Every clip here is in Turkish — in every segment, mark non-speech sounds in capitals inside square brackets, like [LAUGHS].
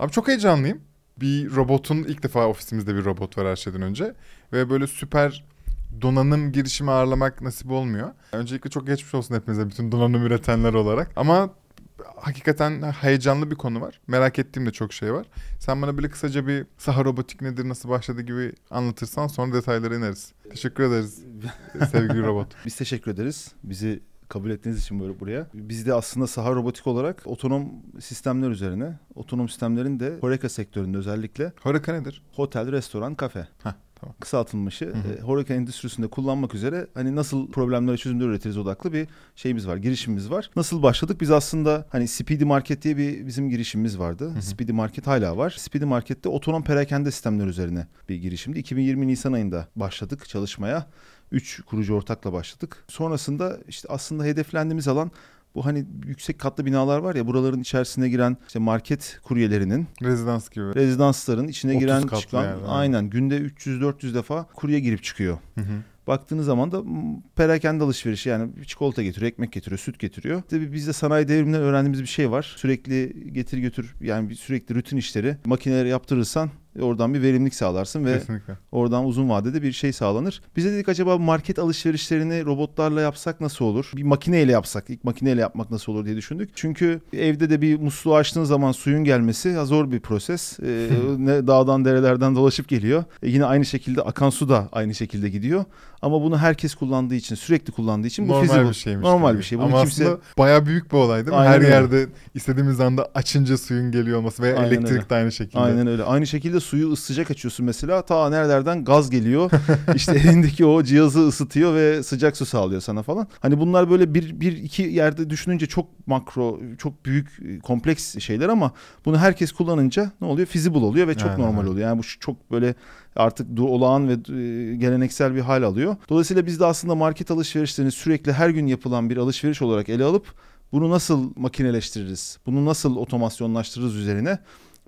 Abi çok heyecanlıyım. Bir robotun ilk defa ofisimizde bir robot var her şeyden önce. Ve böyle süper donanım girişimi ağırlamak nasip olmuyor. Öncelikle çok geçmiş olsun hepinize bütün donanım üretenler olarak. Ama hakikaten heyecanlı bir konu var. Merak ettiğim de çok şey var. Sen bana böyle kısaca bir saha robotik nedir, nasıl başladı gibi anlatırsan sonra detaylara ineriz. Teşekkür ederiz [LAUGHS] sevgili robot. Biz teşekkür ederiz. Bizi kabul ettiğiniz için böyle buraya. Biz de aslında saha robotik olarak otonom sistemler üzerine, otonom sistemlerin de Horeca sektöründe özellikle Horeca nedir? otel, restoran, kafe. Heh, tamam. Kısaltılmışı Hı hı. e, Horeca endüstrisinde kullanmak üzere hani nasıl problemlere çözümler üretiriz odaklı bir şeyimiz var, girişimimiz var. Nasıl başladık? Biz aslında hani Speedy Market diye bir bizim girişimimiz vardı. hı. Speedy Market hala var. Speedy Market'te otonom perakende sistemler üzerine bir girişimdi. 2020 Nisan ayında başladık çalışmaya. Üç kurucu ortakla başladık. Sonrasında işte aslında hedeflendiğimiz alan bu hani yüksek katlı binalar var ya buraların içerisine giren işte market kuryelerinin Rezidans gibi. rezidansların içine 30 giren çıkan yani, aynen günde 300-400 defa kurye girip çıkıyor. Hı hı. Baktığınız zaman da perakende alışverişi yani çikolata getiriyor, ekmek getiriyor, süt getiriyor. Tabii bizde sanayi devriminden öğrendiğimiz bir şey var. Sürekli getir götür yani bir sürekli rutin işleri makineleri yaptırırsan oradan bir verimlilik sağlarsın ve Kesinlikle. oradan uzun vadede bir şey sağlanır. Bize dedik acaba market alışverişlerini robotlarla yapsak nasıl olur? Bir makineyle yapsak, ilk makineyle yapmak nasıl olur diye düşündük. Çünkü evde de bir musluğu açtığın zaman suyun gelmesi zor bir proses. Ee, [LAUGHS] ne dağdan derelerden dolaşıp geliyor. E, yine aynı şekilde akan su da aynı şekilde gidiyor. Ama bunu herkes kullandığı için, sürekli kullandığı için bu Normal bir şeymiş. Normal gibi. bir şey. Bunu Ama kimse- aslında bayağı büyük bir olay değil mi? Aynen Her öyle. yerde istediğimiz anda açınca suyun geliyor olması ve Aynen elektrik öyle. de aynı şekilde. Aynen öyle. Aynı şekilde suyu sıcak açıyorsun mesela. Ta nerelerden gaz geliyor. [LAUGHS] işte elindeki o cihazı ısıtıyor ve sıcak su sağlıyor sana falan. Hani bunlar böyle bir, bir iki yerde düşününce çok makro, çok büyük, kompleks şeyler ama bunu herkes kullanınca ne oluyor? Feasible oluyor ve çok Aynen normal oluyor. Yani bu çok böyle artık olağan ve e, geleneksel bir hal alıyor. Dolayısıyla biz de aslında market alışverişlerini sürekli her gün yapılan bir alışveriş olarak ele alıp bunu nasıl makineleştiririz? Bunu nasıl otomasyonlaştırırız üzerine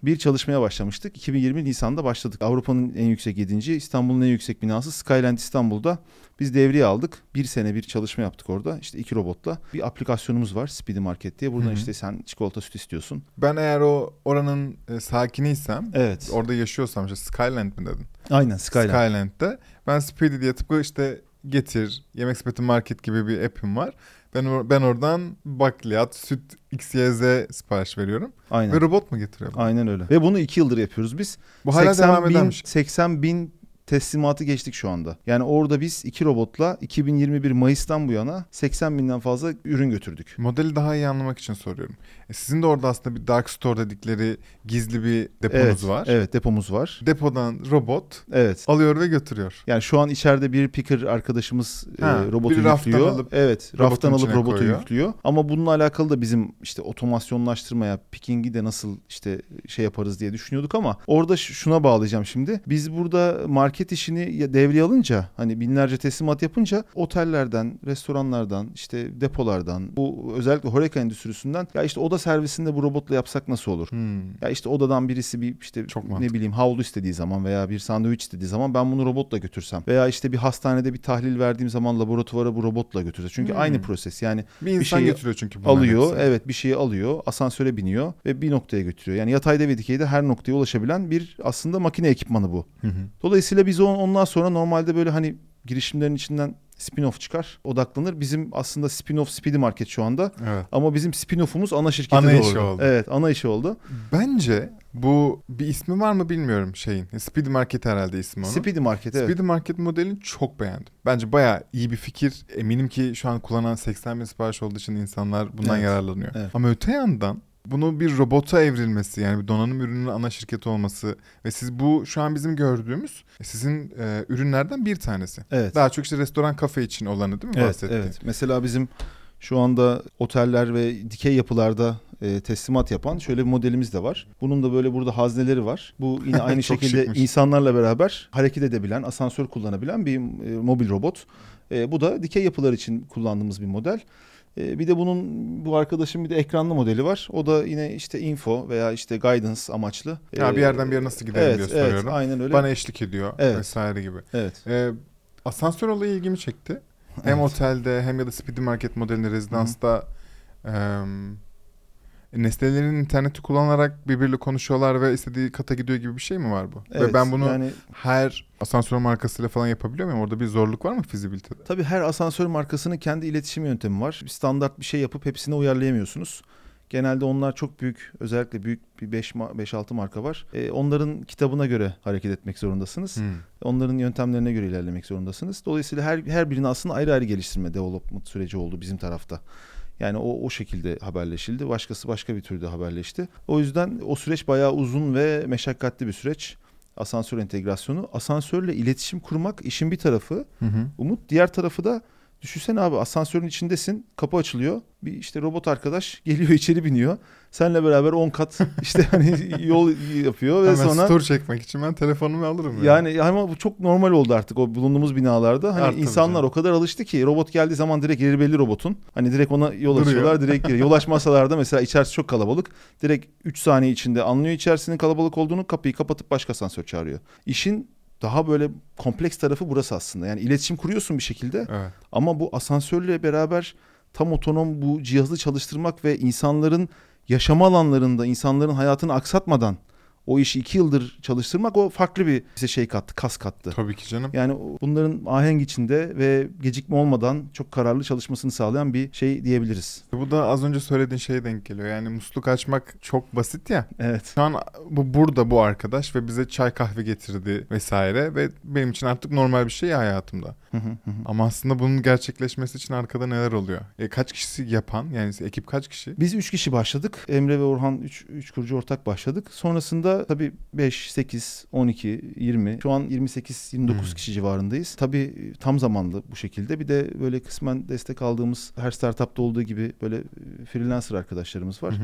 bir çalışmaya başlamıştık. 2020 Nisan'da başladık. Avrupa'nın en yüksek 7. İstanbul'un en yüksek binası Skyland İstanbul'da biz devreye aldık. Bir sene bir çalışma yaptık orada. İşte iki robotla. Bir aplikasyonumuz var Speedy Market diye. Buradan işte sen çikolata süt istiyorsun. Ben eğer o oranın e, sakiniysem, Evet. orada yaşıyorsam işte Skyland mi dedin? Aynen Skyland. Skyland'de. Ben Speedy diye tıpkı işte getir, yemek sepeti market gibi bir app'im var. Ben or- ben oradan bakliyat, süt, XYZ sipariş veriyorum. Aynen. Ve robot mu getiriyor? Aynen öyle. Ve bunu iki yıldır yapıyoruz biz. Bu hala 80 devam bin, eden bir şey. 80 bin teslimatı geçtik şu anda. Yani orada biz iki robotla 2021 Mayıs'tan bu yana 80 binden fazla ürün götürdük. Modeli daha iyi anlamak için soruyorum. E, sizin de orada aslında bir dark store dedikleri gizli bir deponuz evet, var. Evet depomuz var. Depodan robot Evet. alıyor ve götürüyor. Yani şu an içeride bir picker arkadaşımız Ha, e, robotu raftan yüklüyor. alıp evet, raftan alıp robotu koyuyor. yüklüyor. Ama bununla alakalı da bizim işte otomasyonlaştırmaya, picking'i de nasıl işte şey yaparız diye düşünüyorduk ama orada şuna bağlayacağım şimdi. Biz burada market işini ya- devreye alınca hani binlerce teslimat yapınca otellerden, restoranlardan, işte depolardan, bu özellikle Horeca endüstrisinden ya işte oda servisinde bu robotla yapsak nasıl olur? Hmm. Ya işte odadan birisi bir işte Çok ne bileyim havlu istediği zaman veya bir sandviç istediği zaman ben bunu robotla götürsem veya işte bir hastanede bir tahlil verdiğim zaman laboratuvara bu robotla götürsem. Çünkü Hmm. aynı proses yani Bir insan şeyi götürüyor çünkü bunların alıyor hepsini. evet bir şeyi alıyor asansöre biniyor ve bir noktaya götürüyor. Yani yatayda ve dikeyde her noktaya ulaşabilen bir aslında makine ekipmanı bu. Hı hı. Dolayısıyla biz on- ondan sonra normalde böyle hani girişimlerin içinden spin-off çıkar, odaklanır. Bizim aslında spin-off Speedy Market şu anda. Evet. Ama bizim spin-off'umuz ana şirketi Ana oldu. oldu. Evet, ana işi oldu. Bence bu bir ismi var mı bilmiyorum şeyin. Speedy Market herhalde ismi onun. Speedy Market evet. Speedy Market modelini çok beğendim. Bence bayağı iyi bir fikir. Eminim ki şu an kullanan 80 bin sipariş olduğu için insanlar bundan Evet. yararlanıyor. Evet. Ama öte yandan bunu bir robota evrilmesi yani bir donanım ürününün ana şirketi olması ve siz bu şu an bizim gördüğümüz sizin e, ürünlerden bir tanesi. Evet. Daha çok işte restoran kafe için olanı değil mi Evet, bahsettiğin? evet. Mesela bizim şu anda oteller ve dikey yapılarda e, teslimat yapan şöyle bir modelimiz de var. Bunun da böyle burada hazneleri var. Bu yine [LAUGHS] aynı şekilde şıkmış. insanlarla beraber hareket edebilen, asansör kullanabilen bir e, mobil robot. E, bu da dikey yapılar için kullandığımız bir model. E, bir de bunun bu arkadaşın bir de ekranlı modeli var. O da yine işte info veya işte guidance amaçlı. Ha, bir E, yerden bir yere nasıl gidelim evet, diye evet, soruyorum. aynen öyle. Bana eşlik ediyor Evet. vesaire gibi. Evet. E, asansör olayı ilgimi çekti. Hem Evet. otelde hem ya da Speedy Market modelinde rezidansta E, Nesnelerin interneti kullanarak birbiriyle konuşuyorlar ve istediği kata gidiyor gibi bir şey mi var bu? ve Evet, ben bunu yani her asansör markasıyla falan yapabiliyor muyum? Orada bir zorluk var mı fizibilitede? Tabii her asansör markasının kendi iletişim yöntemi var. Standart bir şey yapıp hepsine uyarlayamıyorsunuz. Genelde onlar çok büyük, özellikle büyük bir 5-6 marka var. E, onların kitabına göre hareket etmek zorundasınız. Hmm. Onların yöntemlerine göre ilerlemek zorundasınız. Dolayısıyla her her birini aslında ayrı ayrı geliştirme, development süreci oldu bizim tarafta. Yani o o şekilde haberleşildi. Başkası başka bir türde haberleşti. O yüzden o süreç bayağı uzun ve meşakkatli bir süreç. Asansör entegrasyonu. Asansörle iletişim kurmak işin bir tarafı. Hı hı. Umut diğer tarafı da düşünsene abi asansörün içindesin. Kapı açılıyor. Bir işte robot arkadaş geliyor [LAUGHS] içeri biniyor. Seninle beraber 10 kat [LAUGHS] işte hani yol yapıyor ve Hemen sonra story çekmek için ben telefonumu alırım. yani ama bu çok normal oldu artık o bulunduğumuz binalarda. Hani Artık insanlar canım. o kadar alıştı ki robot geldiği zaman direkt yeri belli robotun. Hani direkt ona yol Duruyor. açıyorlar direkt giriyor. Yol açmasalar da mesela içerisi çok kalabalık. Direkt 3 saniye içinde anlıyor içerisinin kalabalık olduğunu kapıyı kapatıp başka asansör çağırıyor. İşin daha böyle kompleks tarafı burası aslında. Yani iletişim kuruyorsun bir şekilde Evet. ama bu asansörle beraber tam otonom bu cihazı çalıştırmak ve insanların yaşama alanlarında insanların hayatını aksatmadan o işi iki yıldır çalıştırmak o farklı bir bize şey kattı, kas kattı. Tabii ki canım. Yani bunların ahenk içinde ve gecikme olmadan çok kararlı çalışmasını sağlayan bir şey diyebiliriz. Bu da az önce söylediğin şeye denk geliyor. Yani musluk açmak çok basit ya. Evet. Şu an bu burada bu arkadaş ve bize çay kahve getirdi vesaire ve benim için artık normal bir şey ya hayatımda. Ama aslında bunun gerçekleşmesi için arkada neler oluyor? E, kaç kişisi yapan yani ekip kaç kişi? Biz üç kişi başladık. Emre ve Orhan üç, üç kurucu ortak başladık. Sonrasında tabii 5, 8, 12, 20. Şu an 28, 29 Hmm. kişi civarındayız. Tabii tam zamanlı bu şekilde. Bir de böyle kısmen destek aldığımız her startupta olduğu gibi böyle e, freelancer arkadaşlarımız var. Hı.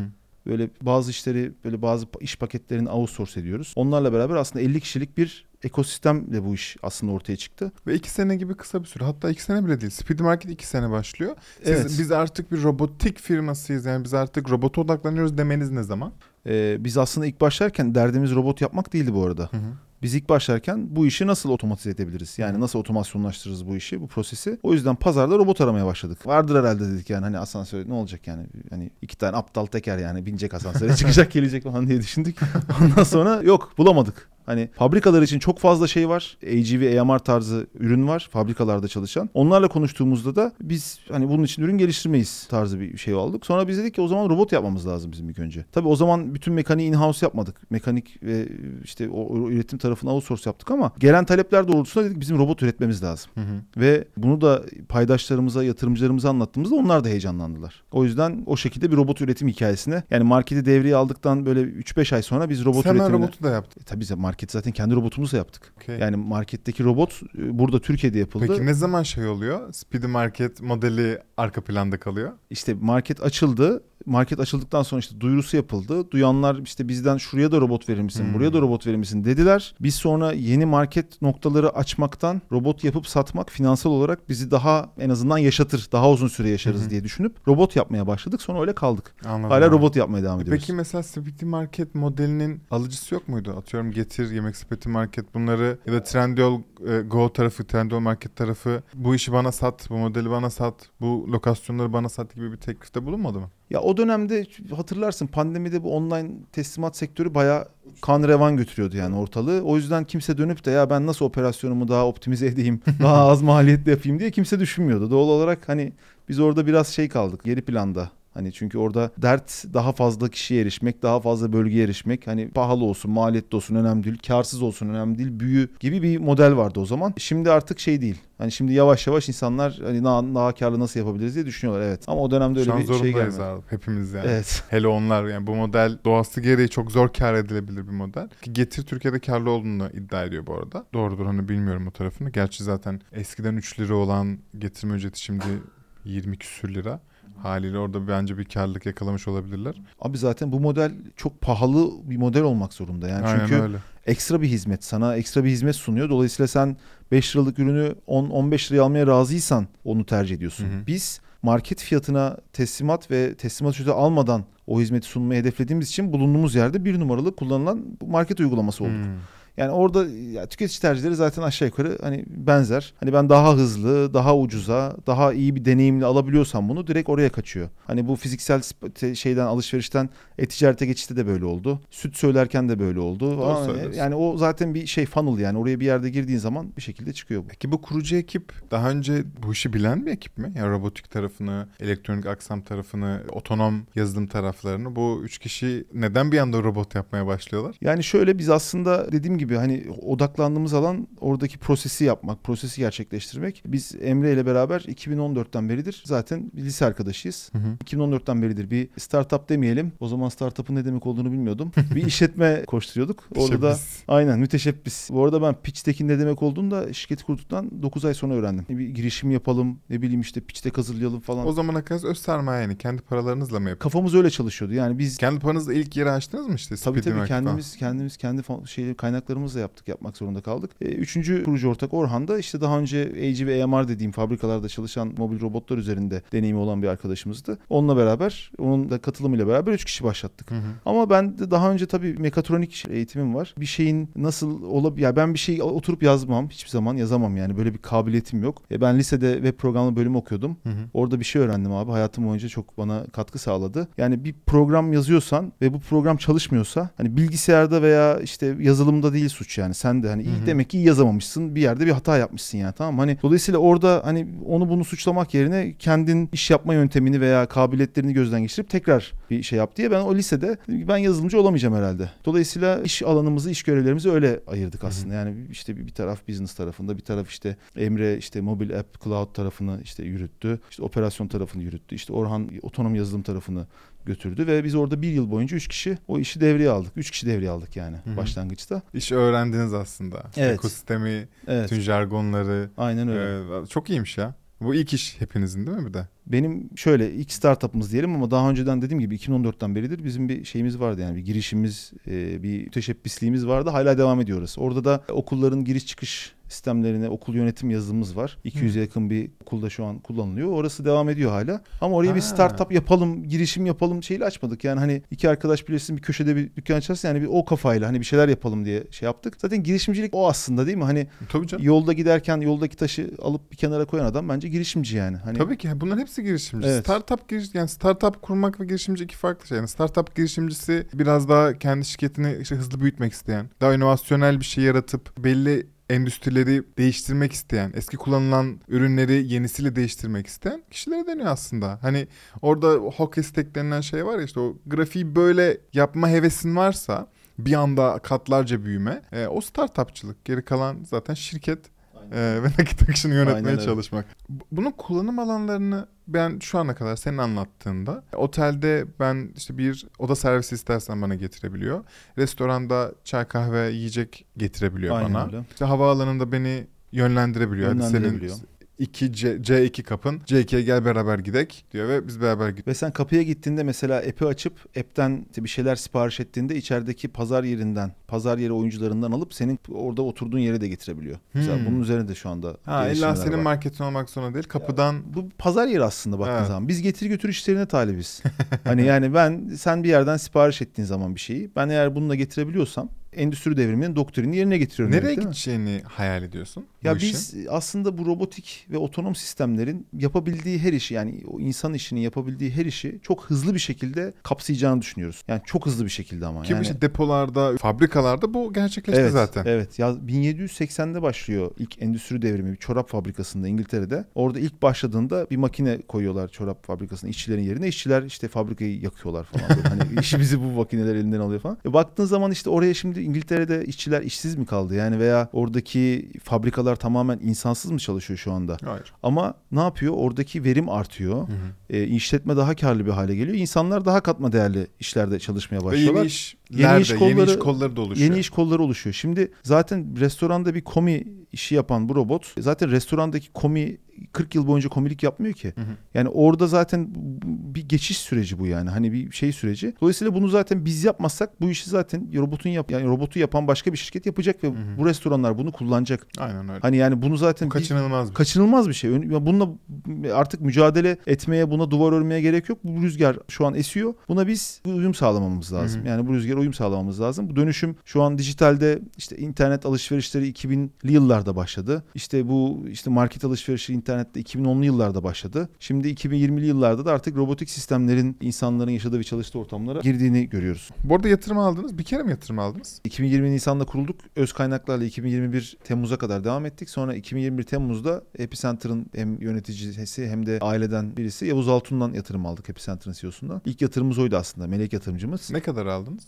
Böyle bazı işleri böyle bazı iş paketlerini outsource ediyoruz. Onlarla beraber aslında 50 kişilik bir ekosistemle bu iş aslında ortaya çıktı. Ve iki sene gibi kısa bir süre. Hatta iki sene bile değil. Speed Market iki sene başlıyor. Siz, Evet. Biz artık bir robotik firmasıyız. Yani biz artık robota odaklanıyoruz demeniz ne zaman? Ee, biz aslında ilk başlarken derdimiz robot yapmak değildi bu arada. Hı hı. Biz ilk başlarken bu işi nasıl otomatize edebiliriz? Yani nasıl otomasyonlaştırırız bu işi, bu prosesi? O yüzden pazarda robot aramaya başladık. Vardır herhalde dedik yani hani asansör ne olacak yani? Hani iki tane aptal teker yani binecek asansöre [LAUGHS] çıkacak gelecek falan diye düşündük. Ondan sonra yok bulamadık. Hani fabrikalar için çok fazla şey var. AGV, AMR tarzı ürün var fabrikalarda çalışan. Onlarla konuştuğumuzda da biz hani bunun için ürün geliştirmeyiz tarzı bir şey aldık. Sonra biz dedik ki o zaman robot yapmamız lazım bizim ilk önce. Tabii o zaman bütün mekaniği in-house yapmadık. Mekanik ve işte o üretim tarafını outsource yaptık ama gelen talepler doğrultusunda dedik bizim robot üretmemiz lazım. Hı hı. Ve bunu da paydaşlarımıza, yatırımcılarımıza anlattığımızda onlar da heyecanlandılar. O yüzden o şekilde bir robot üretim hikayesine yani marketi devreye aldıktan böyle 3-5 ay sonra biz robot Sen üretimine... robotu da yaptın. E, tabii zaten market zaten kendi robotumuzu yaptık. Okey. Yani marketteki robot e, burada Türkiye'de yapıldı. Peki ne zaman şey oluyor? Speedy Market modeli arka planda kalıyor. İşte market açıldı. Market açıldıktan sonra işte duyurusu yapıldı. Duyanlar işte bizden şuraya da robot verir misin, Hmm. buraya da robot verir misin dediler. Biz sonra yeni market noktaları açmaktan robot yapıp satmak finansal olarak bizi daha en azından yaşatır, daha uzun süre yaşarız hı. diye düşünüp robot yapmaya başladık. Sonra öyle kaldık. Anladım. Hala abi. robot yapmaya devam ediyoruz. Peki mesela Speedy Market modelinin alıcısı yok muydu? Atıyorum Getir, Yemek Sepeti Market bunları ya da Trendyol e, Go tarafı, Trendyol Market tarafı bu işi bana sat, bu modeli bana sat, bu lokasyonları bana sat gibi bir teklifte bulunmadı mı? Ya o dönemde hatırlarsın pandemide bu online teslimat sektörü bayağı kan revan götürüyordu yani ortalığı. O yüzden kimse dönüp de ya ben nasıl operasyonumu daha optimize edeyim, [LAUGHS] daha az maliyetle yapayım diye kimse düşünmüyordu. Doğal olarak hani biz orada biraz şey kaldık geri planda. Hani çünkü orada dert daha fazla kişiye erişmek, daha fazla bölgeye erişmek. Hani pahalı olsun, maliyetli olsun önemli değil, karsız olsun önemli değil, büyü gibi bir model vardı o zaman. Şimdi artık şey değil. Hani şimdi yavaş yavaş insanlar hani daha, daha karlı nasıl yapabiliriz diye düşünüyorlar evet. Ama o dönemde öyle Şu bir şey gelmedi. abi hepimiz yani. Evet. [LAUGHS] Hele onlar yani bu model doğası gereği çok zor kar edilebilir bir model. Ki Getir Türkiye'de karlı olduğunu iddia ediyor bu arada. Doğrudur hani bilmiyorum o tarafını. Gerçi zaten eskiden 3 lira olan getirme ücreti şimdi 20 küsür lira. Haliyle orada bence bir karlılık yakalamış olabilirler. Abi zaten bu model çok pahalı bir model olmak zorunda. Yani Aynen çünkü öyle. ekstra bir hizmet sana ekstra bir hizmet sunuyor. Dolayısıyla sen 5 liralık ürünü 10-15 liraya almaya razıysan onu tercih ediyorsun. Hı hı. Biz market fiyatına teslimat ve teslimat ücreti almadan o hizmeti sunmayı hedeflediğimiz için bulunduğumuz yerde bir numaralı kullanılan market uygulaması olduk. Hmm. Yani orada ya, tüketici tercihleri zaten aşağı yukarı hani benzer. Hani ben daha hızlı, daha ucuza, daha iyi bir deneyimle alabiliyorsam bunu direkt oraya kaçıyor. Hani bu fiziksel şeyden alışverişten e-ticarete geçişte de böyle oldu. Süt söylerken de böyle oldu. Söylüyorsun. yani o zaten bir şey funnel yani oraya bir yerde girdiğin zaman bir şekilde çıkıyor bu. Peki bu kurucu ekip daha önce bu işi bilen bir ekip mi? Yani robotik tarafını, elektronik aksam tarafını, otonom yazılım taraflarını. Bu üç kişi neden bir anda robot yapmaya başlıyorlar? Yani şöyle biz aslında dediğim gibi hani odaklandığımız alan oradaki prosesi yapmak, prosesi gerçekleştirmek. Biz Emre ile beraber 2014'ten beridir zaten bir lise arkadaşıyız. Hı hı. 2014'ten beridir bir startup demeyelim. O zaman startup'ın ne demek olduğunu bilmiyordum. [LAUGHS] bir işletme koşturuyorduk. Orada da aynen müteşebbis. Bu arada ben pitch'tekin ne demek olduğunu da şirketi kurduktan 9 ay sonra öğrendim. Bir girişim yapalım, ne bileyim işte pitch deck hazırlayalım falan. O zamana kadar öz sermaye yani kendi paralarınızla mı yapıyorsunuz? Kafamız öyle çalışıyordu. Yani biz Kendi paranızla ilk yeri açtınız mı işte? Tabii tabii Market falan? kendimiz kendimiz kendi şeyleri kaynaklarımızla yaptık yapmak zorunda kaldık. E, üçüncü kurucu ortak Orhan da işte daha önce AG ve AMR dediğim fabrikalarda çalışan mobil robotlar üzerinde deneyimi olan bir arkadaşımızdı. Onunla beraber onun da katılımıyla beraber üç kişi başlattık. Hı hı. Ama ben de daha önce tabii mekatronik eğitimim var. Bir şeyin nasıl olabilir ya ben bir şey oturup yazmam hiçbir zaman yazamam yani böyle bir kabiliyetim yok. E, ben lisede web programlama bölümü okuyordum. Hı hı. Orada bir şey öğrendim abi. Hayatım boyunca çok bana katkı sağladı. Yani bir program yazıyorsan ve bu program çalışmıyorsa hani bilgisayarda veya işte yazılımda değil suç yani. Sen de hani iyi demek ki iyi yazamamışsın. Bir yerde bir hata yapmışsın yani tamam mı? Hani dolayısıyla orada hani onu bunu suçlamak yerine kendin iş yapma yöntemini veya kabiliyetlerini gözden geçirip tekrar bir şey yap diye ben o lisede ben yazılımcı olamayacağım herhalde. Dolayısıyla iş alanımızı, iş görevlerimizi öyle ayırdık aslında. Yani işte bir taraf business tarafında, bir taraf işte Emre işte mobil app cloud tarafını işte yürüttü. İşte operasyon tarafını yürüttü. İşte Orhan otonom yazılım tarafını götürdü ve biz orada bir yıl boyunca üç kişi o işi devreye aldık. Üç kişi devreye aldık yani Hı hı. başlangıçta. İş öğrendiniz aslında. Evet. Ekosistemi, Evet. bütün jargonları. Aynen öyle. Ee, çok iyiymiş ya. Bu ilk iş hepinizin değil mi bir de? Benim şöyle ilk startup'ımız diyelim ama daha önceden dediğim gibi 2014'ten beridir bizim bir şeyimiz vardı yani bir girişimimiz, e, bir müteşebbisliğimiz vardı. Hala devam ediyoruz. Orada da okulların giriş çıkış sistemlerine okul yönetim yazılımız var. 200'e yakın bir okulda şu an kullanılıyor. Orası devam ediyor hala. Ama oraya bir Ha. startup yapalım, girişim yapalım şeyle açmadık. Yani hani iki arkadaş bilirsin bir köşede bir dükkan açarsın yani bir o kafayla hani bir şeyler yapalım diye şey yaptık. Zaten girişimcilik o aslında değil mi? Hani Tabii canım. yolda giderken yoldaki taşı alıp bir kenara koyan adam bence girişimci yani. Hani Tabii ki bunların hepsi girişimci. Evet. Startup giriş yani startup kurmak ve girişimci iki farklı şey. Yani startup girişimcisi biraz daha kendi şirketini işte hızlı büyütmek isteyen, daha inovasyonel bir şey yaratıp belli endüstrileri değiştirmek isteyen, eski kullanılan ürünleri yenisiyle değiştirmek isteyen kişilere deniyor aslında. Hani orada hockey stick denilen şey var ya işte o grafiği böyle yapma hevesin varsa bir anda katlarca büyüme e, o startupçılık. Geri kalan zaten şirket e, ve nakit akışını Aynen yönetmeye öyle. çalışmak. Bu- Bunun kullanım alanlarını ben şu ana kadar senin anlattığında otelde ben işte bir oda servisi istersen bana getirebiliyor. Restoranda çay kahve yiyecek getirebiliyor Aynen bana. öyle. İşte havaalanında beni yönlendirebiliyor. Hadi senin Yönlendirebiliyor. 2 C, C2 kapın. C2'ye gel beraber gidek diyor ve biz beraber gidiyoruz. Ve sen kapıya gittiğinde mesela app'i açıp app'ten işte bir şeyler sipariş ettiğinde içerideki pazar yerinden, pazar yeri oyuncularından alıp senin orada oturduğun yere de getirebiliyor. Mesela Hmm. bunun üzerinde de şu anda Ha illa senin var. marketin olmak zorunda değil. Kapıdan bu pazar yeri aslında baktığın Evet. zaman. Biz getir götür işlerine talibiz. [LAUGHS] hani yani ben sen bir yerden sipariş ettiğin zaman bir şeyi ben eğer bununla getirebiliyorsam endüstri devriminin doktrinini yerine getiriyorum. nereye demek, gideceğini hayal ediyorsun? Ya bu işin? biz aslında bu robotik ve otonom sistemlerin yapabildiği her işi yani o insan işinin yapabildiği her işi çok hızlı bir şekilde kapsayacağını düşünüyoruz. Yani çok hızlı bir şekilde ama. Ki yani, işte depolarda, fabrikalarda bu gerçekleşti evet, zaten. Evet. Ya 1780'de başlıyor ilk endüstri devrimi bir çorap fabrikasında İngiltere'de. Orada ilk başladığında bir makine koyuyorlar çorap fabrikasına işçilerin yerine. İşçiler işte fabrikayı yakıyorlar falan. Hani [LAUGHS] işimizi bu makineler elinden alıyor falan. E baktığın zaman işte oraya şimdi İngiltere'de işçiler işsiz mi kaldı? Yani veya oradaki fabrikalar tamamen insansız mı çalışıyor şu anda? Hayır. Ama ne yapıyor? Oradaki verim artıyor. Hı hı. E, işletme daha karlı bir hale geliyor. İnsanlar daha katma değerli işlerde çalışmaya Ve başlıyorlar. yeni işler Yeni de, iş yeni kolları- iş kolları da oluşuyor. Yeni iş kolları oluşuyor. Şimdi zaten restoranda bir komi işi yapan bu robot zaten restorandaki komi 40 yıl boyunca komilik yapmıyor ki. Hı hı. Yani orada zaten geçiş süreci bu yani. Hani bir şey süreci. Dolayısıyla bunu zaten biz yapmazsak bu işi zaten robotun yap yani robotu yapan başka bir şirket yapacak ve hı. bu restoranlar bunu kullanacak. Aynen öyle. Hani yani bunu zaten Bu kaçınılmaz bir şey. kaçınılmaz bir şey. Ya Bununla artık mücadele etmeye, buna duvar örmeye gerek yok. Bu rüzgar şu an esiyor. Buna biz uyum sağlamamız lazım. Hı hı. Yani bu rüzgara uyum sağlamamız lazım. Bu dönüşüm şu an dijitalde işte internet alışverişleri 2000'li yıllarda başladı. İşte bu işte market alışverişi internette 2010'lu yıllarda başladı. Şimdi 2020'li yıllarda da artık robotik sistemlerin insanların yaşadığı ve çalıştığı ortamlara girdiğini görüyoruz. Bu arada yatırım aldınız. Bir kere mi yatırım aldınız? 2020 Nisan'da kurulduk. Öz kaynaklarla 2021 Temmuz'a kadar devam ettik. Sonra 2021 Temmuz'da Epicenter'ın hem yöneticisi hem de aileden birisi Yavuz Altun'dan yatırım aldık Epicenter'ın CEO'sundan. İlk yatırımımız oydu aslında. Melek yatırımcımız. Ne kadar aldınız?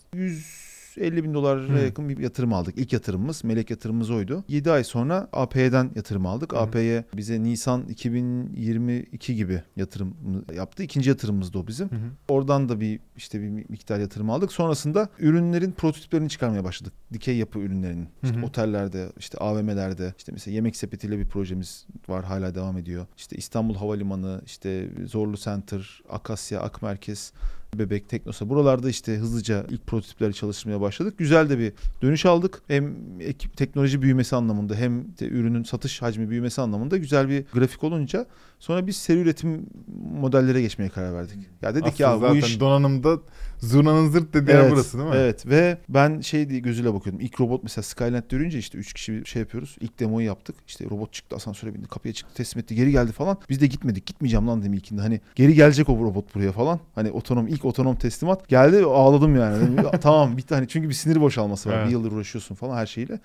150 bin dolara yakın bir yatırım aldık. İlk yatırımımız, melek yatırımımız oydu. 7 ay sonra AP'den yatırım aldık. Hı. AP'ye bize Nisan 2022 gibi yatırım yaptı. İkinci yatırımımız da o bizim. Hı. Oradan da bir işte bir miktar yatırım aldık. Sonrasında ürünlerin prototiplerini çıkarmaya başladık. Dikey yapı ürünlerinin. İşte hı. otellerde, işte AVM'lerde, işte mesela yemek sepetiyle bir projemiz var hala devam ediyor. İşte İstanbul Havalimanı, işte Zorlu Center, Akasya, Ak Merkez, Bebek, Teknosa buralarda işte hızlıca ilk prototipleri çalıştırmaya başladık. Güzel de bir dönüş aldık. Hem ekip teknoloji büyümesi anlamında hem de ürünün satış hacmi büyümesi anlamında güzel bir grafik olunca sonra biz seri üretim modellere geçmeye karar verdik. Ya dedik Aslında ya bu zaten iş donanımda zurnanın zırt dediği yer burası değil mi? Evet ve ben şey diye gözüyle bakıyordum. İlk robot mesela Skyline görünce işte 3 kişi bir şey yapıyoruz. İlk demoyu yaptık. İşte robot çıktı asansöre bindi kapıya çıktı teslim etti geri geldi falan. Biz de gitmedik gitmeyeceğim lan dedim ilkinde. Hani geri gelecek o robot buraya falan. Hani otonom ilk otonom teslimat geldi ağladım yani. Dedim, [LAUGHS] "Ya tamam bitti hani çünkü bir sinir boşalması var. Evet. Bir yıldır uğraşıyorsun falan her şeyle.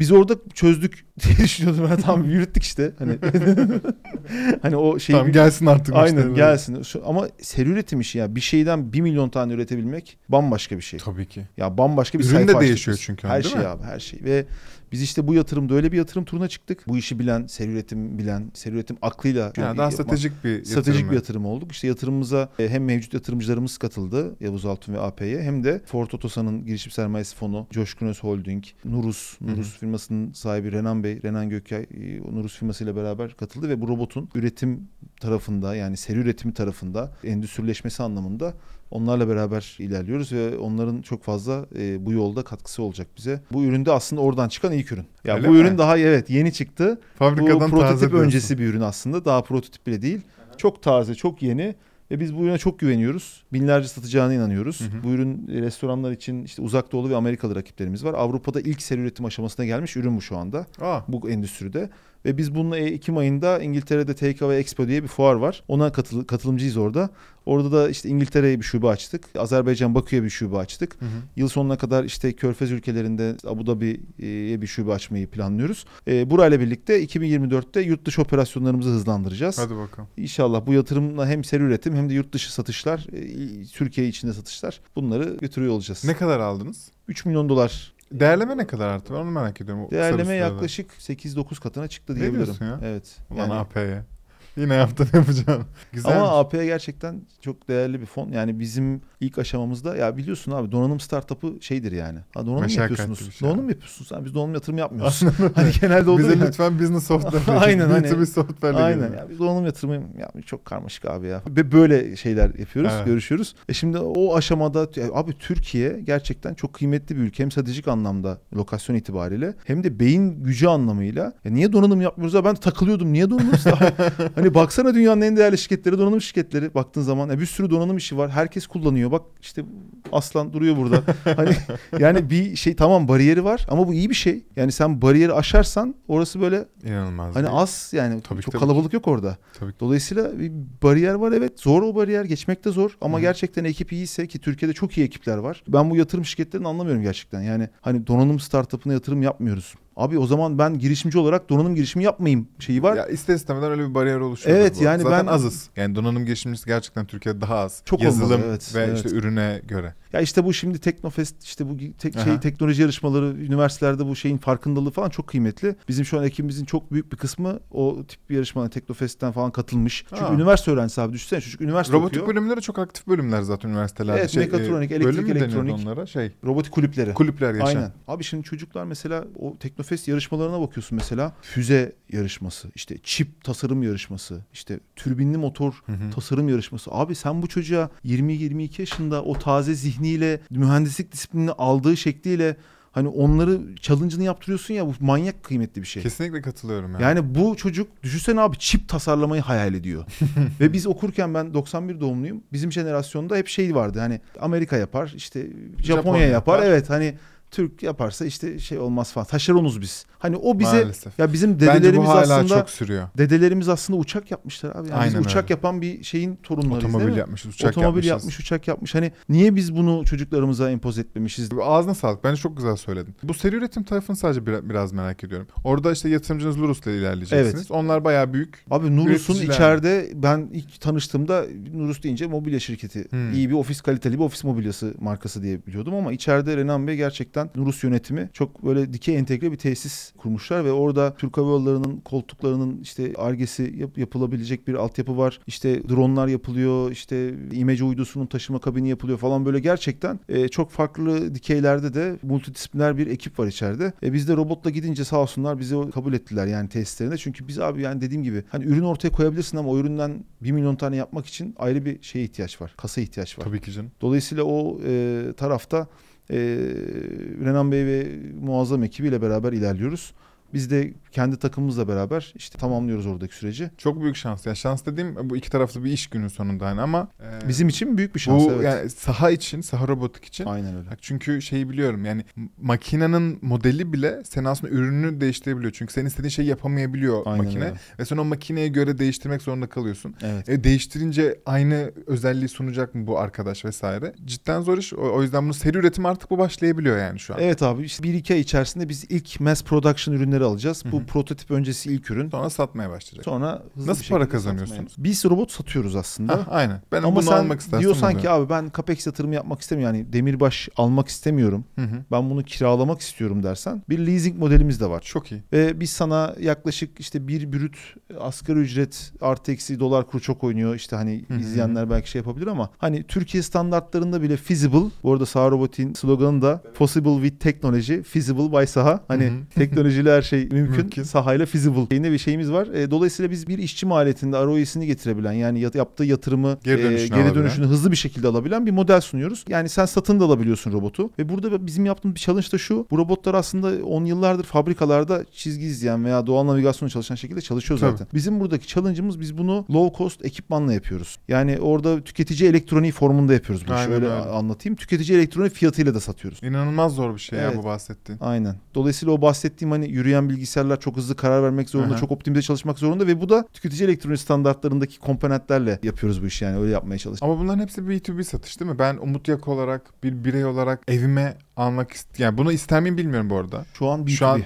Biz orada çözdük [LAUGHS] diye düşünüyordum ben tamam yürüttük işte hani [LAUGHS] hani o şeyi Tamam gelsin artık Aynen müşteriler. gelsin. Şu- Ama seri üretim işi ya bir şeyden bir milyon tane üretebilmek bambaşka bir şey. Tabii ki. Ya bambaşka bir Ürün sayfa de açtık değişiyor biz. çünkü, Her değil şey mi? abi her şey ve biz işte bu yatırımda öyle bir yatırım turuna çıktık. Bu işi bilen, seri üretim bilen, seri üretim aklıyla Yani daha stratejik bir stratejik yatırım bir yatırım olduk. İşte yatırımımıza e, hem mevcut yatırımcılarımız katıldı Yavuz Altun ve AP'ye hem de Ford Otosan'ın girişim sermayesi fonu, Coşkun Öz Holding, Nurus. Nurus firmasının sahibi Renan Bey, Renan Gökay e, Nurus firmasıyla beraber katıldı ve bu robotun üretim tarafında yani seri üretimi tarafında endüstrileşmesi anlamında onlarla beraber ilerliyoruz ve onların çok fazla e, bu yolda katkısı olacak bize. Bu üründe aslında oradan çıkan ilk ürün. Ya Öyle bu mi? ürün daha evet yeni çıktı. Fabrikadan Bu taze prototip diyorsun. öncesi bir ürün aslında. Daha prototip bile değil. Çok taze, çok yeni ve biz bu ürüne çok güveniyoruz. Binlerce satacağına inanıyoruz. Hı hı. Bu ürün e, restoranlar için işte uzak doğulu ve Amerikalı rakiplerimiz var. Avrupa'da ilk seri üretim aşamasına gelmiş ürün bu şu anda. Aa, Bu endüstride. Ve biz bununla e, Ekim ayında İngiltere'de TKV Expo diye bir fuar var. Ona katıl- katılımcıyız orada. Orada da işte İngiltere'ye bir şube açtık. Azerbaycan Bakü'ye bir şube açtık. hı hı. Yıl sonuna kadar işte Körfez ülkelerinde Abu Dhabi'ye bir şube açmayı planlıyoruz. E, burayla birlikte 2024'te yurt dışı operasyonlarımızı hızlandıracağız. Hadi bakalım. İnşallah bu yatırımla hem seri üretim hem de yurt dışı satışlar, e, Türkiye içinde satışlar bunları götürüyor olacağız. Ne kadar aldınız? 3 milyon dolar Değerleme ne kadar arttı? Ben onu merak ediyorum. o kısa bir değerleme sürede. yaklaşık 8-9 katına çıktı Ne diyebilirim. diyorsun ya? Evet. Ulan AP'ye. Yine yaptın [LAUGHS] yapacağını. Güzel. Ama AP'ye gerçekten çok değerli bir fon. Yani bizim ilk aşamamızda ya biliyorsun abi donanım startup'ı şeydir yani. Ha, donanım Meşakkatli yapıyorsunuz? şey. Donanım mı yapıyorsunuz? Ha, biz donanım yatırım yapmıyoruz. [LAUGHS] hani genelde olur Bize ya. lütfen business software. [LAUGHS] Aynen, hani- B2B software. Aynen ya biz donanım yatırımı ya çok karmaşık abi ya. Ve böyle şeyler yapıyoruz, Evet. görüşüyoruz. E şimdi o aşamada abi Türkiye gerçekten çok kıymetli bir ülke. Hem stratejik anlamda lokasyon itibariyle hem de beyin gücü anlamıyla. Ya niye donanım yapmıyoruz? Ya ben takılıyordum. Niye donanım? hani baksana dünyanın en değerli şirketleri donanım şirketleri. Baktığın zaman ya bir sürü donanım işi var. Herkes kullanıyor. Bak işte Aslan duruyor burada. [LAUGHS] hani yani bir şey tamam bariyeri var ama bu iyi bir şey. Yani sen bariyeri aşarsan orası böyle İnanılmaz. Hani az yani Tabii çok tabii kalabalık yok orada. Tabii. Dolayısıyla bir bariyer var evet. Zor o bariyer. Geçmek de zor. Ama Hı. gerçekten ekip iyiyse ki Türkiye'de çok iyi ekipler var. Ben bu yatırım şirketlerini anlamıyorum gerçekten. Yani hani donanım startup'ına yatırım yapmıyoruz. Abi o zaman ben girişimci olarak donanım girişimi yapmayayım şeyi var. Ya ister istemeden öyle bir bariyer oluşuyor. Evet, bu. yani Zaten ben- azız. Yani donanım girişimcisi gerçekten Türkiye'de daha az. Çok Yazılım olmalı, evet, ve evet. işte ürüne göre. Ya işte bu şimdi Teknofest işte bu tek şey Aha. teknoloji yarışmaları üniversitelerde bu şeyin farkındalığı falan çok kıymetli. Bizim şu an ekibimizin çok büyük bir kısmı o tip bir yarışmalara Teknofest'ten falan katılmış. Çünkü Aa. üniversite öğrencisi abi düşünsene çocuk üniversite Robotik okuyor. bölümleri çok aktif bölümler zaten üniversitelerde. Evet, mekatronik, e, elektrik, elektronik. onlara? Şey, Robotik kulüpleri. kulüpler yaşa. Aynen. Abi şimdi çocuklar mesela o Teknofest yarışmalarına bakıyorsun mesela. Füze yarışması, işte çip tasarım yarışması, işte türbinli motor Hı hı. tasarım yarışması. Abi sen bu çocuğa 20-22 yaşında o taze zihniyle mühendislik disiplinini aldığı şekliyle Hani onları challenge'ını yaptırıyorsun ya bu manyak kıymetli bir şey. Kesinlikle katılıyorum ya. Yani bu çocuk düşünsene abi çip tasarlamayı hayal ediyor. [LAUGHS] Ve biz okurken ben 91 doğumluyum. Bizim jenerasyonda hep şey vardı hani Amerika yapar işte Japonya, Japonya yapar. yapar. Evet hani Türk yaparsa işte şey olmaz falan. Taşeronuz biz. Hani o bize Maalesef. ya bizim dedelerimiz hala aslında çok sürüyor. dedelerimiz aslında uçak yapmışlar abi. Yani biz Aynen uçak öyle. yapan bir şeyin torunlarıyız değil Otomobil mi? yapmışız, uçak Otomobil yapmışız. yapmış, uçak yapmış. Hani niye biz bunu çocuklarımıza empoze etmemişiz? Ağzına sağlık. Bence çok güzel söyledin. Bu seri üretim tarafını sadece bir- biraz merak ediyorum. Orada işte yatırımcınız Lurus'la ilerleyeceksiniz. Evet. Onlar bayağı büyük. Abi Nurus'un içeride ben ilk tanıştığımda Nurus deyince mobilya şirketi. Hmm. iyi bir ofis kaliteli bir ofis mobilyası markası diye biliyordum ama içeride Renan Bey gerçekten Nurus yönetimi çok böyle dikey entegre bir tesis kurmuşlar ve orada Türk Hava Yolları'nın koltuklarının işte argesi yap- yapılabilecek bir altyapı var. İşte dronlar yapılıyor, işte imece uydusunun taşıma kabini yapılıyor falan böyle gerçekten e, çok farklı dikeylerde de multidisipliner bir ekip var içeride. E, biz de robotla gidince sağ olsunlar bizi kabul ettiler yani tesislerinde. Çünkü biz abi yani dediğim gibi hani ürün ortaya koyabilirsin ama o üründen 1 milyon tane yapmak için ayrı bir şeye ihtiyaç var. Kasa ihtiyaç var. Tabii ki canım. Dolayısıyla o e, tarafta Renan Bey ve muazzam ekibiyle beraber ilerliyoruz. Biz de kendi takımımızla beraber işte tamamlıyoruz oradaki süreci. Çok büyük şans. Ya şans dediğim bu iki taraflı bir iş günün sonunda hani ama e, Bizim için büyük bir şans bu evet. yani saha için, saha robotik için Aynen öyle. Çünkü şeyi biliyorum yani makinenin modeli bile sen aslında ürününü değiştirebiliyor. Çünkü senin istediğin şeyi yapamayabiliyor Aynen makine. öyle. Ve sen o makineye göre değiştirmek zorunda kalıyorsun. Evet. E, değiştirince aynı özelliği sunacak mı bu arkadaş vesaire. Cidden zor iş. O, o yüzden bunu seri üretim artık bu başlayabiliyor yani şu an. Evet abi işte bir iki ay içerisinde biz ilk mass production ürünleri alacağız. Hı Bu prototip öncesi ilk ürün. Sonra satmaya başlayacak. Sonra hızlı Nasıl bir para şekilde kazanıyorsunuz? satmaya. Biz robot satıyoruz aslında. Hah, aynen. Ben Ama bunu sen almak istersen diyorsan oluyor. ki abi ben capex yatırımı yapmak istemiyorum. Yani demirbaş almak istemiyorum. Hı hı. Ben bunu kiralamak istiyorum dersen bir leasing modelimiz de var. Çok iyi. Ve biz sana yaklaşık işte bir brüt asgari ücret artı eksi dolar kuru çok oynuyor. İşte hani Hı hı. izleyenler belki şey yapabilir ama hani Türkiye standartlarında bile feasible. Bu arada Saha Robot'in sloganı da possible with technology, feasible by Saha. Hani her şey mümkün. Mümkün. Sahayla feasible. Yine bir şeyimiz var. E, dolayısıyla biz bir işçi maliyetinde ROI'sini getirebilen yani yat- yaptığı yatırımı Geri e, dönüşünü geri alabilen. dönüşünü hızlı bir şekilde alabilen bir model sunuyoruz. Yani sen satın da alabiliyorsun robotu. Ve burada bizim yaptığımız bir challenge da şu. Bu robotlar aslında 10 yıllardır fabrikalarda çizgi izleyen veya doğal navigasyonla çalışan şekilde çalışıyor Tabii. zaten. Bizim buradaki challenge'ımız biz bunu low cost ekipmanla yapıyoruz. Yani orada tüketici elektroniği formunda yapıyoruz bunu. Aynen Şöyle öyle. anlatayım. Tüketici elektroniği fiyatıyla da satıyoruz. İnanılmaz zor bir şey Evet. ya bu bahsettiğin. Aynen. Dolayısıyla o bahsettiğim hani yürüyen bilgisayarlar çok hızlı karar vermek zorunda, Aha. çok optimize çalışmak zorunda ve bu da tüketici elektronik standartlarındaki komponentlerle yapıyoruz bu işi yani öyle yapmaya çalışıyoruz. Ama bunların hepsi B2B satış değil mi? Ben Umut Yak olarak bir birey olarak evime almak ist yani bunu ister miyim bilmiyorum bu arada. Şu an B2B. Şu an-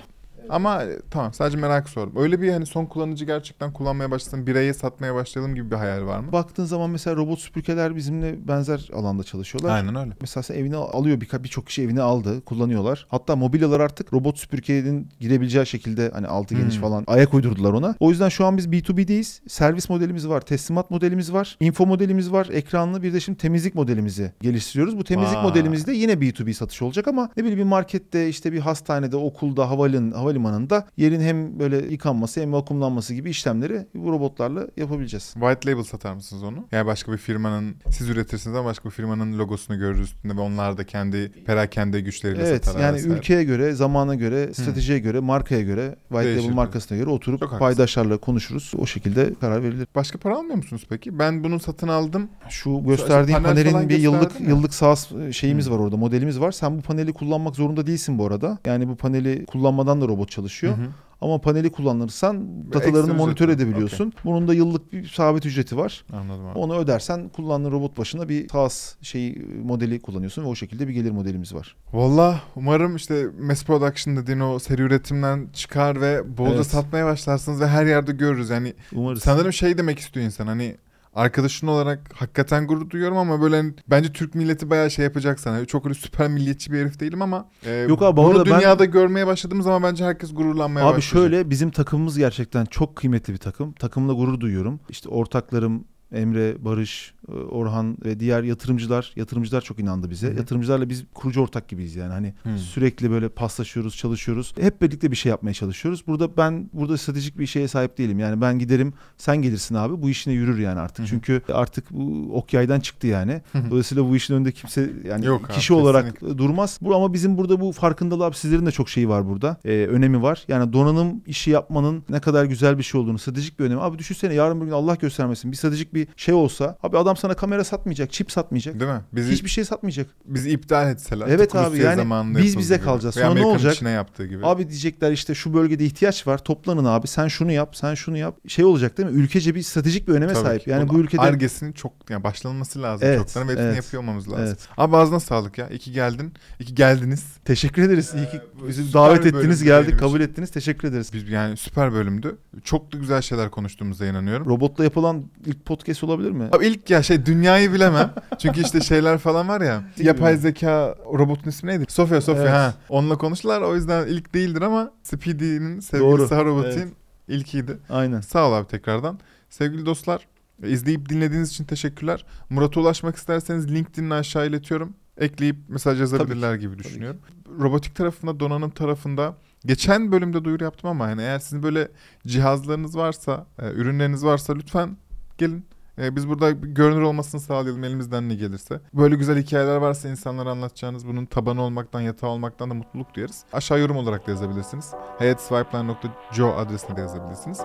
Ama e, tamam sadece merak sordum. Öyle bir hani son kullanıcı gerçekten kullanmaya başlasın, bireye satmaya başlayalım gibi bir hayal var mı? Baktığın zaman mesela robot süpürgeler bizimle benzer alanda çalışıyorlar. Aynen öyle. Mesela sen evine alıyor birka- birçok kişi evine aldı kullanıyorlar. Hatta mobilyalar artık robot süpürgenin girebileceği şekilde hani altı geniş Hmm. falan ayak uydurdular ona. O yüzden şu an biz B2B'deyiz. Servis modelimiz var, teslimat modelimiz var, info modelimiz var, ekranlı bir de şimdi temizlik modelimizi geliştiriyoruz. Bu temizlik Vay. modelimizde yine B2B satış olacak ama ne bileyim bir markette işte bir hastanede, okulda, havalin, havalimanında yerin hem böyle yıkanması hem vakumlanması gibi işlemleri bu robotlarla yapabileceğiz. White label satar mısınız onu? Yani başka bir firmanın, siz üretirsiniz ama başka bir firmanın logosunu görür üstünde ve onlar da kendi perakende güçleriyle Evet satarlar yani vesaire. ülkeye göre, zamana göre, stratejiye göre, markaya göre, White Değişir Label markasına göre oturup Çok paydaşlarla konuşuruz. O şekilde karar verilir. Başka para almıyor musunuz peki? Ben bunu satın aldım. Şu gösterdiğim panel panelin bir yıllık ya. yıllık SaaS şeyimiz Hı. var orada, modelimiz var. Sen bu paneli kullanmak zorunda değilsin bu arada. Yani bu paneli kullanmadan da robot çalışıyor. Hı hı. Ama paneli kullanırsan datalarını ücret monitör var. edebiliyorsun. Bunun da yıllık bir sabit ücreti var. Anladım abi. Onu ödersen kullandığın robot başına bir SaaS şeyi modeli kullanıyorsun ve o şekilde bir gelir modelimiz var. Valla umarım işte mass production dediğin o seri üretimden çıkar ve bolca Evet. satmaya başlarsınız ve her yerde görürüz. Yani Umarız. sanırım şey demek istiyor insan hani arkadaşın olarak hakikaten gurur duyuyorum ama böyle hani bence Türk milleti bayağı şey yapacak sana. Çok öyle süper milliyetçi bir herif değilim ama e, Yok abi, bu bunu arada ben- dünyada görmeye başladığımız zaman bence herkes gururlanmaya Abi başlayacak. şöyle bizim takımımız gerçekten çok kıymetli bir takım. Takımla gurur duyuyorum. İşte ortaklarım Emre, Barış, e, Orhan ve diğer yatırımcılar, yatırımcılar çok inandı bize. Hı hı. Yatırımcılarla biz kurucu ortak gibiyiz yani. Hani Hı. sürekli böyle paslaşıyoruz, çalışıyoruz. Hep birlikte bir şey yapmaya çalışıyoruz. Burada ben burada stratejik bir şeye sahip değilim. Yani ben giderim, sen gelirsin abi. Bu işine yürür yani artık. Hı hı. Çünkü artık bu ok yaydan çıktı yani. Hı hı. Dolayısıyla bu işin önünde kimse yani Yok abi, kişi olarak durmaz. Bu ama bizim burada bu farkındalığı abi sizlerin de çok şeyi var burada. Ee, önemi var. Yani donanım işi yapmanın ne kadar güzel bir şey olduğunu, stratejik bir önemi. Abi düşünsene yarın bir gün Allah göstermesin bir stratejik bir şey olsa abi adam sana kamera satmayacak, çip satmayacak. Değil mi? Bizi, Hiçbir şey satmayacak. bizi iptal etseler. Evet abi, yani biz bize gibi. kalacağız. Sonra ne olacak? Yaptığı gibi. Abi diyecekler işte şu bölgede ihtiyaç var. Toplanın abi. Sen şunu yap, sen şunu yap. Şey olacak değil mi? Ülkece bir stratejik bir öneme Tabii sahip. ki. Yani Bunun bu ülkede Argesinin çok yani başlanması lazım Evet, çoktan ve hepsini evet, yapıyor olmamız lazım. Evet. Abi ağzına sağlık ya. İki geldin. iki geldiniz. Teşekkür ederiz. İyi ki Ee, bizi davet ettiniz, geldik, kabul için. ettiniz. Teşekkür ederiz. Biz yani süper bölümdü. Çok da güzel şeyler konuştuğumuza inanıyorum. Robotla yapılan ilk podcast olabilir mi? Abi ilk ya şey dünyayı bilemem. [LAUGHS] Çünkü işte şeyler falan var ya. Yapay zeka robotun ismi neydi? Sofya Sofya Evet. ha. Onunla konuştular. O yüzden ilk değildir ama Speedy'nin sevgilisi Robot'un Evet. ilkiydi. Aynen. Sağ ol abi tekrardan. Sevgili dostlar izleyip dinlediğiniz için teşekkürler. Murat'a ulaşmak isterseniz LinkedIn'ini aşağı iletiyorum. Ekleyip mesaj yazabilirler gibi düşünüyorum. Robotik tarafında, donanım tarafında geçen bölümde duyuru yaptım ama yani eğer sizin böyle cihazlarınız varsa, e, ürünleriniz varsa lütfen gelin. E, biz burada görünür olmasını sağlayalım elimizden ne gelirse. Böyle güzel hikayeler varsa insanlara anlatacağınız bunun tabanı olmaktan, yatağı olmaktan da mutluluk duyarız. Aşağı yorum olarak da yazabilirsiniz. hayatswipeline.co adresine de yazabilirsiniz.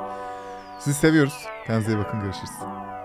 Sizi seviyoruz. Kendinize iyi bakın. Görüşürüz.